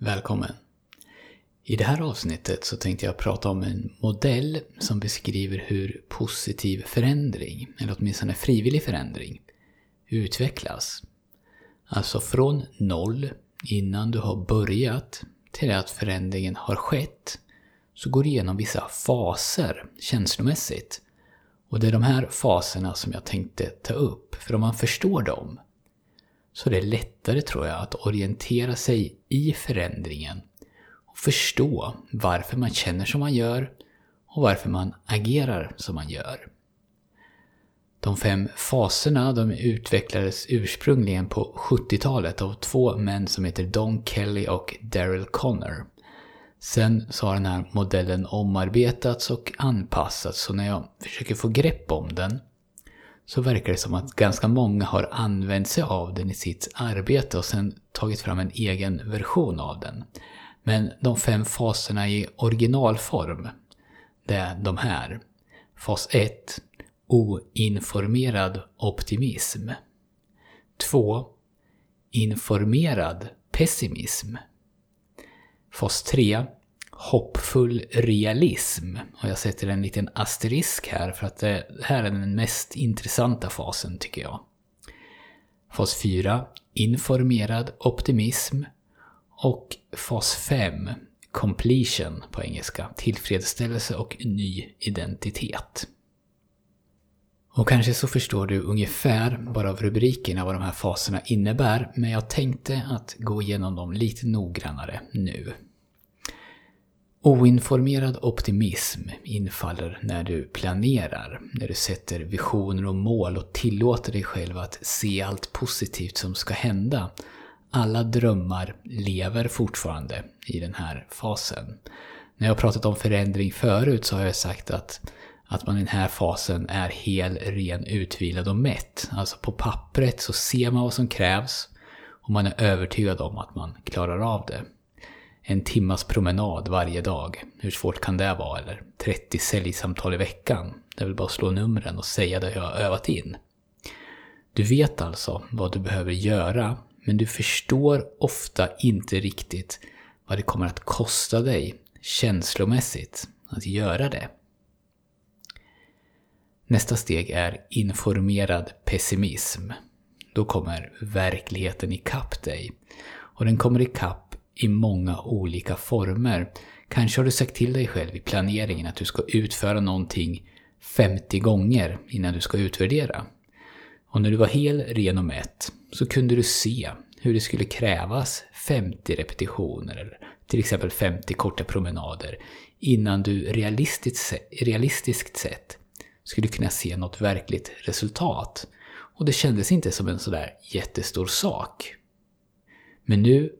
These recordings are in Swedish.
Välkommen! I det här avsnittet så tänkte jag prata om en modell som beskriver hur positiv förändring, eller åtminstone frivillig förändring, utvecklas. Alltså från noll, innan du har börjat, till att förändringen har skett, så går du igenom vissa faser känslomässigt. Och det är de här faserna som jag tänkte ta upp, för om man förstår dem så det är lättare tror jag att orientera sig i förändringen och förstå varför man känner som man gör och varför man agerar som man gör. De fem faserna de utvecklades ursprungligen på 70-talet av två män som heter Don Kelly och Daryl Connor. Sen så har den här modellen omarbetats och anpassats så när jag försöker få grepp om den så verkar det som att ganska många har använt sig av den i sitt arbete och sen tagit fram en egen version av den. Men de fem faserna i originalform, det är de här. Fas 1. Oinformerad optimism. 2. Informerad pessimism. Fas 3 hoppfull realism. Och jag sätter en liten asterisk här för att det här är den mest intressanta fasen tycker jag. Fas 4, informerad optimism. Och fas 5, completion på engelska, tillfredsställelse och ny identitet. Och kanske så förstår du ungefär bara av rubrikerna vad de här faserna innebär, men jag tänkte att gå igenom dem lite noggrannare nu. Oinformerad optimism infaller när du planerar, när du sätter visioner och mål och tillåter dig själv att se allt positivt som ska hända. Alla drömmar lever fortfarande i den här fasen. När jag har pratat om förändring förut så har jag sagt att, att man i den här fasen är hel, ren, utvilad och mätt. Alltså på pappret så ser man vad som krävs och man är övertygad om att man klarar av det en timmas promenad varje dag. Hur svårt kan det vara? Eller 30 säljsamtal i veckan. Det är väl bara att slå numren och säga det jag har övat in. Du vet alltså vad du behöver göra, men du förstår ofta inte riktigt vad det kommer att kosta dig känslomässigt att göra det. Nästa steg är informerad pessimism. Då kommer verkligheten ikapp dig. Och den kommer ikapp i många olika former. Kanske har du sagt till dig själv i planeringen att du ska utföra någonting 50 gånger innan du ska utvärdera. Och när du var hel, ren och mätt så kunde du se hur det skulle krävas 50 repetitioner eller till exempel 50 korta promenader innan du realistiskt, realistiskt sett skulle kunna se något verkligt resultat. Och det kändes inte som en sådär jättestor sak. Men nu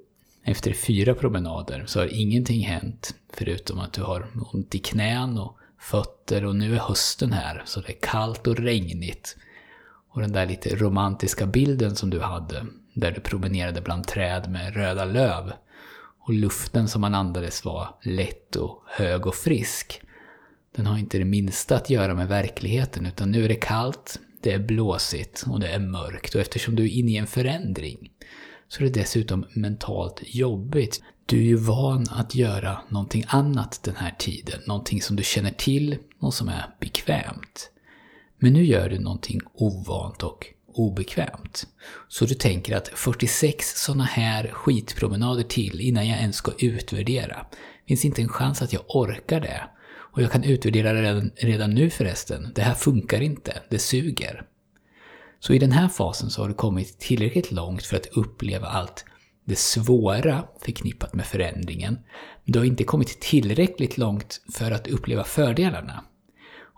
efter fyra promenader så har ingenting hänt förutom att du har ont i knän och fötter och nu är hösten här så det är kallt och regnigt. Och den där lite romantiska bilden som du hade där du promenerade bland träd med röda löv och luften som man andades var lätt och hög och frisk. Den har inte det minsta att göra med verkligheten utan nu är det kallt, det är blåsigt och det är mörkt och eftersom du är inne i en förändring så är det dessutom mentalt jobbigt. Du är ju van att göra någonting annat den här tiden, någonting som du känner till och som är bekvämt. Men nu gör du någonting ovant och obekvämt. Så du tänker att 46 sådana här skitpromenader till innan jag ens ska utvärdera. Finns inte en chans att jag orkar det. Och jag kan utvärdera redan, redan nu förresten. Det här funkar inte. Det suger. Så i den här fasen så har du kommit tillräckligt långt för att uppleva allt det svåra förknippat med förändringen. Men du har inte kommit tillräckligt långt för att uppleva fördelarna.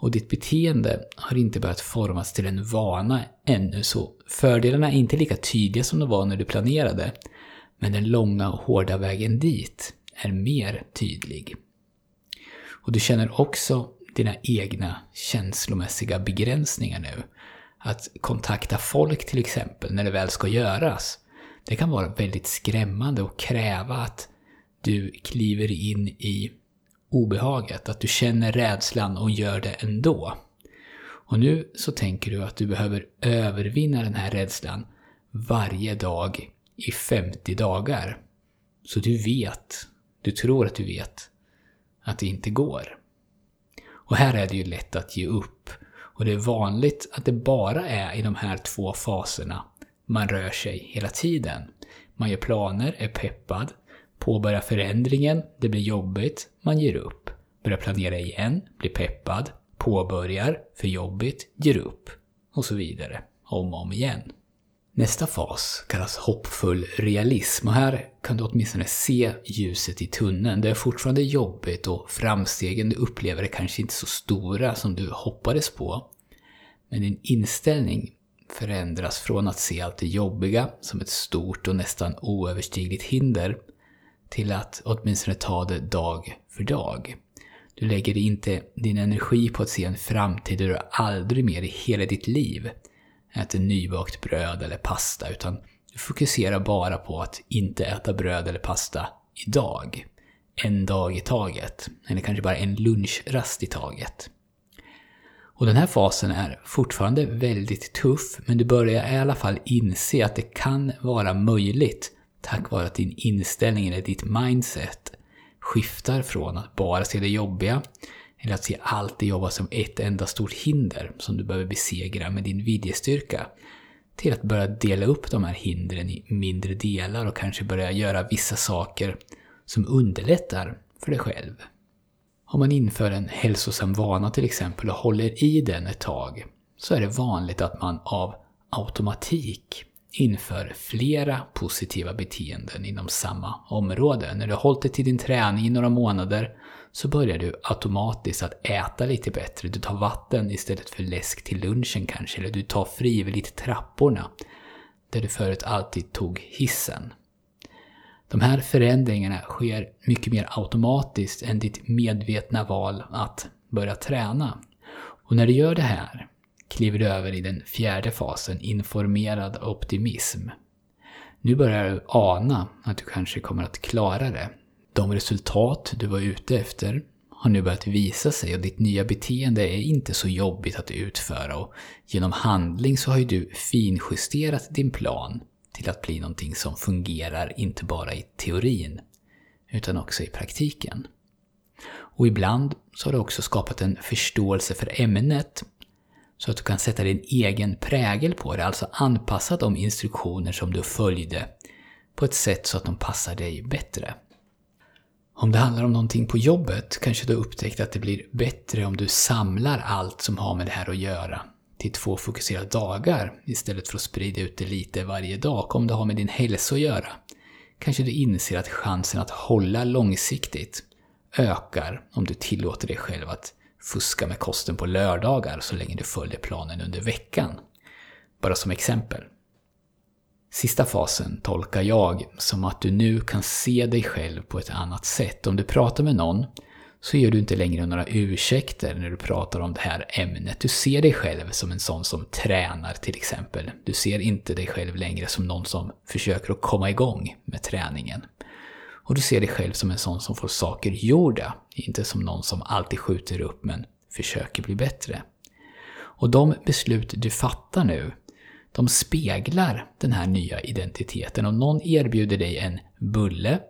Och ditt beteende har inte börjat formas till en vana ännu, så fördelarna är inte lika tydliga som de var när du planerade. Men den långa och hårda vägen dit är mer tydlig. Och du känner också dina egna känslomässiga begränsningar nu. Att kontakta folk till exempel, när det väl ska göras. Det kan vara väldigt skrämmande och kräva att du kliver in i obehaget, att du känner rädslan och gör det ändå. Och nu så tänker du att du behöver övervinna den här rädslan varje dag i 50 dagar. Så du vet, du tror att du vet, att det inte går. Och här är det ju lätt att ge upp. Och det är vanligt att det bara är i de här två faserna man rör sig hela tiden. Man gör planer, är peppad, påbörjar förändringen, det blir jobbigt, man ger upp. Börjar planera igen, blir peppad, påbörjar, för jobbigt, ger upp. Och så vidare, om och om igen. Nästa fas kallas hoppfull realism och här kan du åtminstone se ljuset i tunneln. Det är fortfarande jobbigt och framstegen du upplever är kanske inte så stora som du hoppades på. Men din inställning förändras från att se allt det jobbiga som ett stort och nästan oöverstigligt hinder till att åtminstone ta det dag för dag. Du lägger inte din energi på att se en framtid där du aldrig mer i hela ditt liv äter nybakt bröd eller pasta, utan du fokuserar bara på att inte äta bröd eller pasta idag. En dag i taget, eller kanske bara en lunchrast i taget. Och den här fasen är fortfarande väldigt tuff, men du börjar i alla fall inse att det kan vara möjligt tack vare att din inställning eller ditt mindset skiftar från att bara se det jobbiga eller att se allt det jobba som ett enda stort hinder som du behöver besegra med din viljestyrka till att börja dela upp de här hindren i mindre delar och kanske börja göra vissa saker som underlättar för dig själv. Om man inför en hälsosam vana till exempel och håller i den ett tag så är det vanligt att man av automatik inför flera positiva beteenden inom samma område. När du har hållit dig till din träning i några månader så börjar du automatiskt att äta lite bättre. Du tar vatten istället för läsk till lunchen kanske, eller du tar frivilligt trapporna där du förut alltid tog hissen. De här förändringarna sker mycket mer automatiskt än ditt medvetna val att börja träna. Och när du gör det här kliver du över i den fjärde fasen, informerad optimism. Nu börjar du ana att du kanske kommer att klara det. De resultat du var ute efter har nu börjat visa sig och ditt nya beteende är inte så jobbigt att utföra och genom handling så har ju du finjusterat din plan till att bli någonting som fungerar inte bara i teorin utan också i praktiken. Och ibland så har du också skapat en förståelse för ämnet så att du kan sätta din egen prägel på det, alltså anpassa de instruktioner som du följde på ett sätt så att de passar dig bättre. Om det handlar om någonting på jobbet kanske du har upptäckt att det blir bättre om du samlar allt som har med det här att göra till två fokuserade dagar istället för att sprida ut det lite varje dag. Om det har med din hälsa att göra kanske du inser att chansen att hålla långsiktigt ökar om du tillåter dig själv att fuska med kosten på lördagar så länge du följer planen under veckan. Bara som exempel. Sista fasen tolkar jag som att du nu kan se dig själv på ett annat sätt. Om du pratar med någon så ger du inte längre några ursäkter när du pratar om det här ämnet. Du ser dig själv som en sån som tränar till exempel. Du ser inte dig själv längre som någon som försöker att komma igång med träningen. Och du ser dig själv som en sån som får saker gjorda, inte som någon som alltid skjuter upp men försöker bli bättre. Och de beslut du fattar nu, de speglar den här nya identiteten. Om någon erbjuder dig en bulle,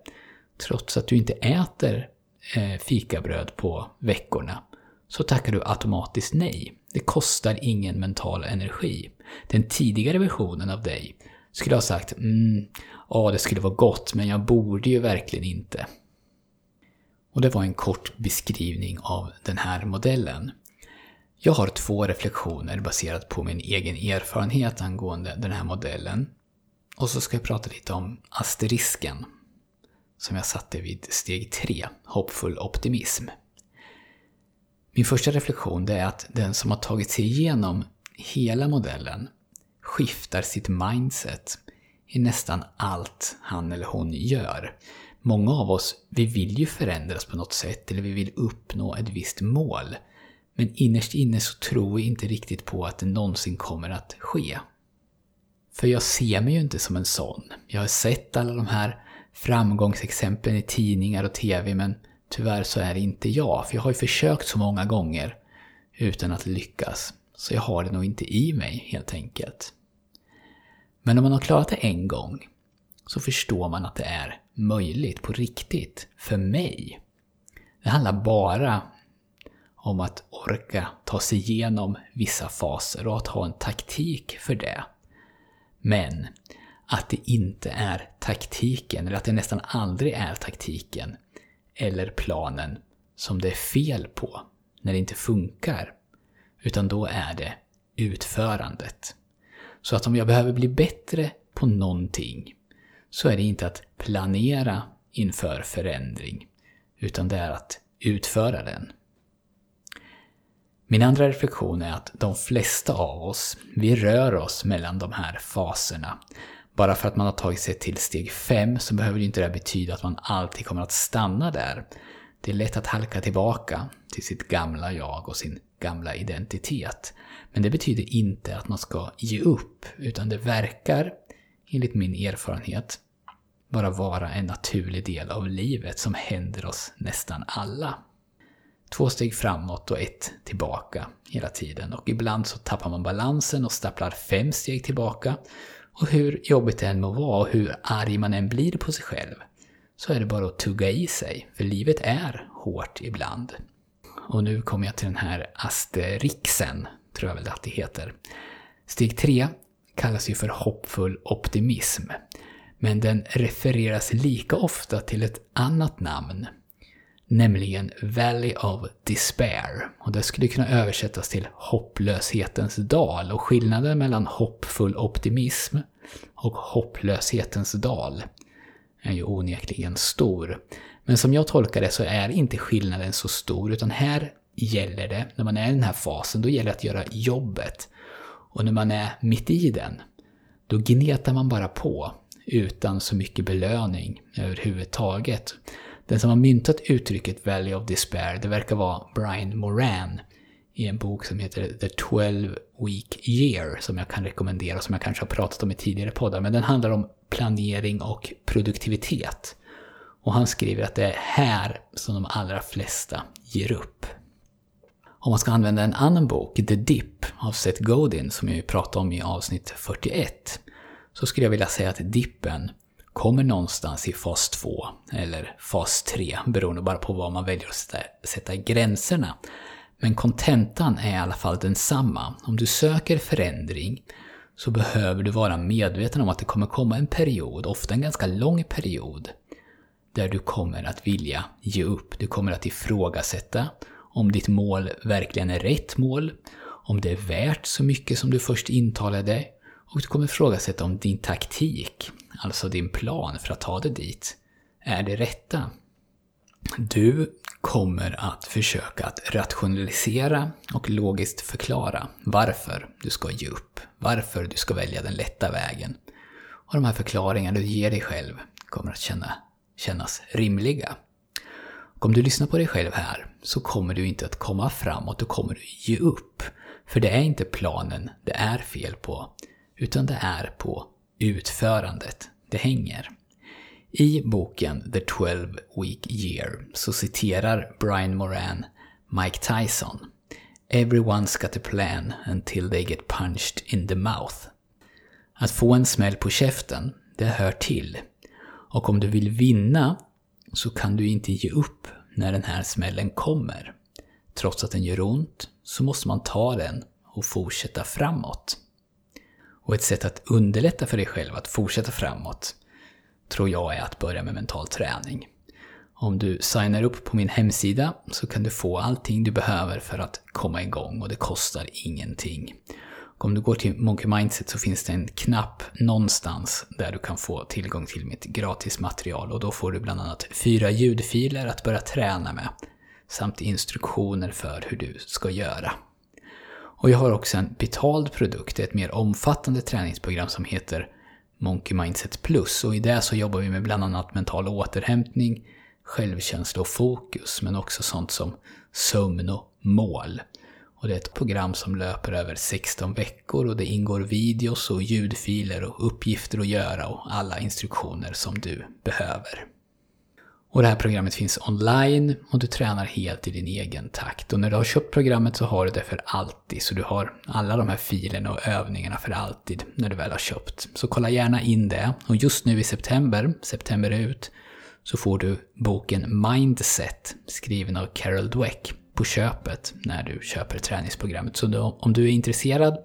trots att du inte äter eh, fikabröd på veckorna, så tackar du automatiskt nej. Det kostar ingen mental energi. Den tidigare versionen av dig skulle ha sagt mm, ja, det skulle vara gott, men jag borde ju verkligen inte. Och det var en kort beskrivning av den här modellen. Jag har två reflektioner baserat på min egen erfarenhet angående den här modellen. Och så ska jag prata lite om asterisken, som jag satte vid steg 3, hoppfull optimism. Min första reflektion är att den som har tagit sig igenom hela modellen skiftar sitt mindset i nästan allt han eller hon gör. Många av oss, vi vill ju förändras på något sätt eller vi vill uppnå ett visst mål. Men innerst inne så tror vi inte riktigt på att det någonsin kommer att ske. För jag ser mig ju inte som en sån. Jag har sett alla de här framgångsexemplen i tidningar och TV men tyvärr så är det inte jag. För jag har ju försökt så många gånger utan att lyckas. Så jag har det nog inte i mig helt enkelt. Men om man har klarat det en gång så förstår man att det är möjligt på riktigt för mig. Det handlar bara om att orka ta sig igenom vissa faser och att ha en taktik för det. Men att det inte är taktiken, eller att det nästan aldrig är taktiken eller planen som det är fel på när det inte funkar. Utan då är det utförandet. Så att om jag behöver bli bättre på någonting så är det inte att planera inför förändring, utan det är att utföra den. Min andra reflektion är att de flesta av oss, vi rör oss mellan de här faserna. Bara för att man har tagit sig till steg 5 så behöver det inte det betyda att man alltid kommer att stanna där. Det är lätt att halka tillbaka till sitt gamla jag och sin gamla identitet. Men det betyder inte att man ska ge upp, utan det verkar, enligt min erfarenhet, bara vara en naturlig del av livet som händer oss nästan alla. Två steg framåt och ett tillbaka hela tiden. Och ibland så tappar man balansen och stapplar fem steg tillbaka. Och hur jobbigt det än må vara och hur arg man än blir på sig själv så är det bara att tugga i sig, för livet är hårt ibland. Och nu kommer jag till den här asterixen, tror jag väl att det heter. Steg 3 kallas ju för hoppfull optimism. Men den refereras lika ofta till ett annat namn, nämligen Valley of Despair. Och det skulle kunna översättas till hopplöshetens dal. Och skillnaden mellan hoppfull optimism och hopplöshetens dal är ju onekligen stor. Men som jag tolkar det så är inte skillnaden så stor, utan här gäller det, när man är i den här fasen, då gäller det att göra jobbet. Och när man är mitt i den, då gnetar man bara på utan så mycket belöning överhuvudtaget. Den som har myntat uttrycket Valley of Despair, det verkar vara Brian Moran i en bok som heter The 12 Week Year som jag kan rekommendera, som jag kanske har pratat om i tidigare poddar. Men den handlar om planering och produktivitet. Och han skriver att det är här som de allra flesta ger upp. Om man ska använda en annan bok, The Dip av Seth Godin, som jag pratade om i avsnitt 41, så skulle jag vilja säga att dippen kommer någonstans i fas 2 eller fas 3, beroende bara på var man väljer att sätta, sätta gränserna. Men kontentan är i alla fall densamma. Om du söker förändring så behöver du vara medveten om att det kommer komma en period, ofta en ganska lång period, där du kommer att vilja ge upp. Du kommer att ifrågasätta om ditt mål verkligen är rätt mål, om det är värt så mycket som du först intalade och du kommer ifrågasätta om din taktik, alltså din plan för att ta dig dit, är det rätta. Du kommer att försöka att rationalisera och logiskt förklara varför du ska ge upp, varför du ska välja den lätta vägen. Och de här förklaringarna du ger dig själv kommer att känna, kännas rimliga. Och om du lyssnar på dig själv här så kommer du inte att komma framåt, då kommer du ge upp. För det är inte planen det är fel på, utan det är på utförandet det hänger. I boken The 12 Week Year så citerar Brian Moran Mike Tyson “Everyone's got a plan until they get punched in the mouth”. Att få en smäll på käften, det hör till. Och om du vill vinna så kan du inte ge upp när den här smällen kommer. Trots att den gör ont så måste man ta den och fortsätta framåt. Och ett sätt att underlätta för dig själv att fortsätta framåt tror jag är att börja med mental träning. Om du signar upp på min hemsida så kan du få allting du behöver för att komma igång och det kostar ingenting. Och om du går till Monkey Mindset så finns det en knapp någonstans där du kan få tillgång till mitt gratismaterial och då får du bland annat fyra ljudfiler att börja träna med samt instruktioner för hur du ska göra. Och jag har också en betald produkt, ett mer omfattande träningsprogram som heter Monkey Mindset Plus och i det så jobbar vi med bland annat mental återhämtning, självkänsla och fokus men också sånt som sömn och mål. Och det är ett program som löper över 16 veckor och det ingår videos och ljudfiler och uppgifter att göra och alla instruktioner som du behöver. Och det här programmet finns online och du tränar helt i din egen takt. Och när du har köpt programmet så har du det för alltid. Så du har alla de här filerna och övningarna för alltid när du väl har köpt. Så kolla gärna in det. Och just nu i september, september ut, så får du boken Mindset skriven av Carol Dweck på köpet när du köper träningsprogrammet. Så då, om du är intresserad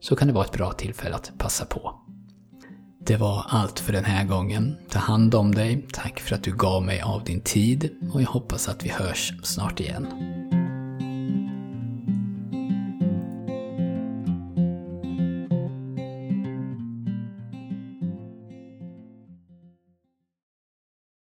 så kan det vara ett bra tillfälle att passa på. Det var allt för den här gången. Ta hand om dig, tack för att du gav mig av din tid och jag hoppas att vi hörs snart igen.